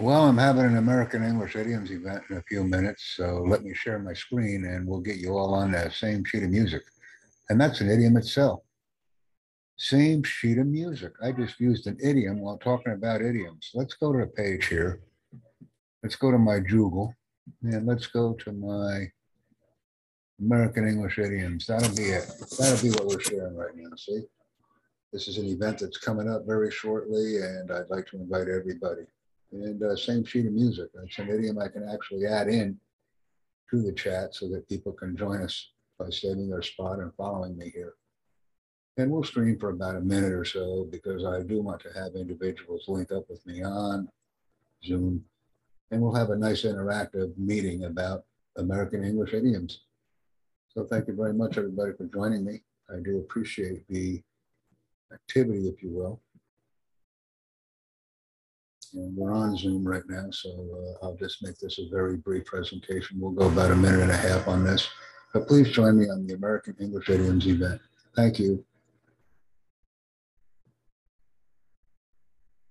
Well, I'm having an American English idioms event in a few minutes, so let me share my screen and we'll get you all on that same sheet of music. And that's an idiom itself. Same sheet of music. I just used an idiom while talking about idioms. Let's go to the page here. Let's go to my Joogle and let's go to my American English idioms. That'll be it. That'll be what we're sharing right now. See? This is an event that's coming up very shortly and I'd like to invite everybody. And uh, same sheet of music. It's an idiom I can actually add in to the chat so that people can join us by saving their spot and following me here. And we'll stream for about a minute or so because I do want to have individuals link up with me on Zoom. And we'll have a nice interactive meeting about American English idioms. So thank you very much, everybody, for joining me. I do appreciate the activity, if you will. And we're on Zoom right now, so uh, I'll just make this a very brief presentation. We'll go about a minute and a half on this. But please join me on the American English Idioms event. Thank you.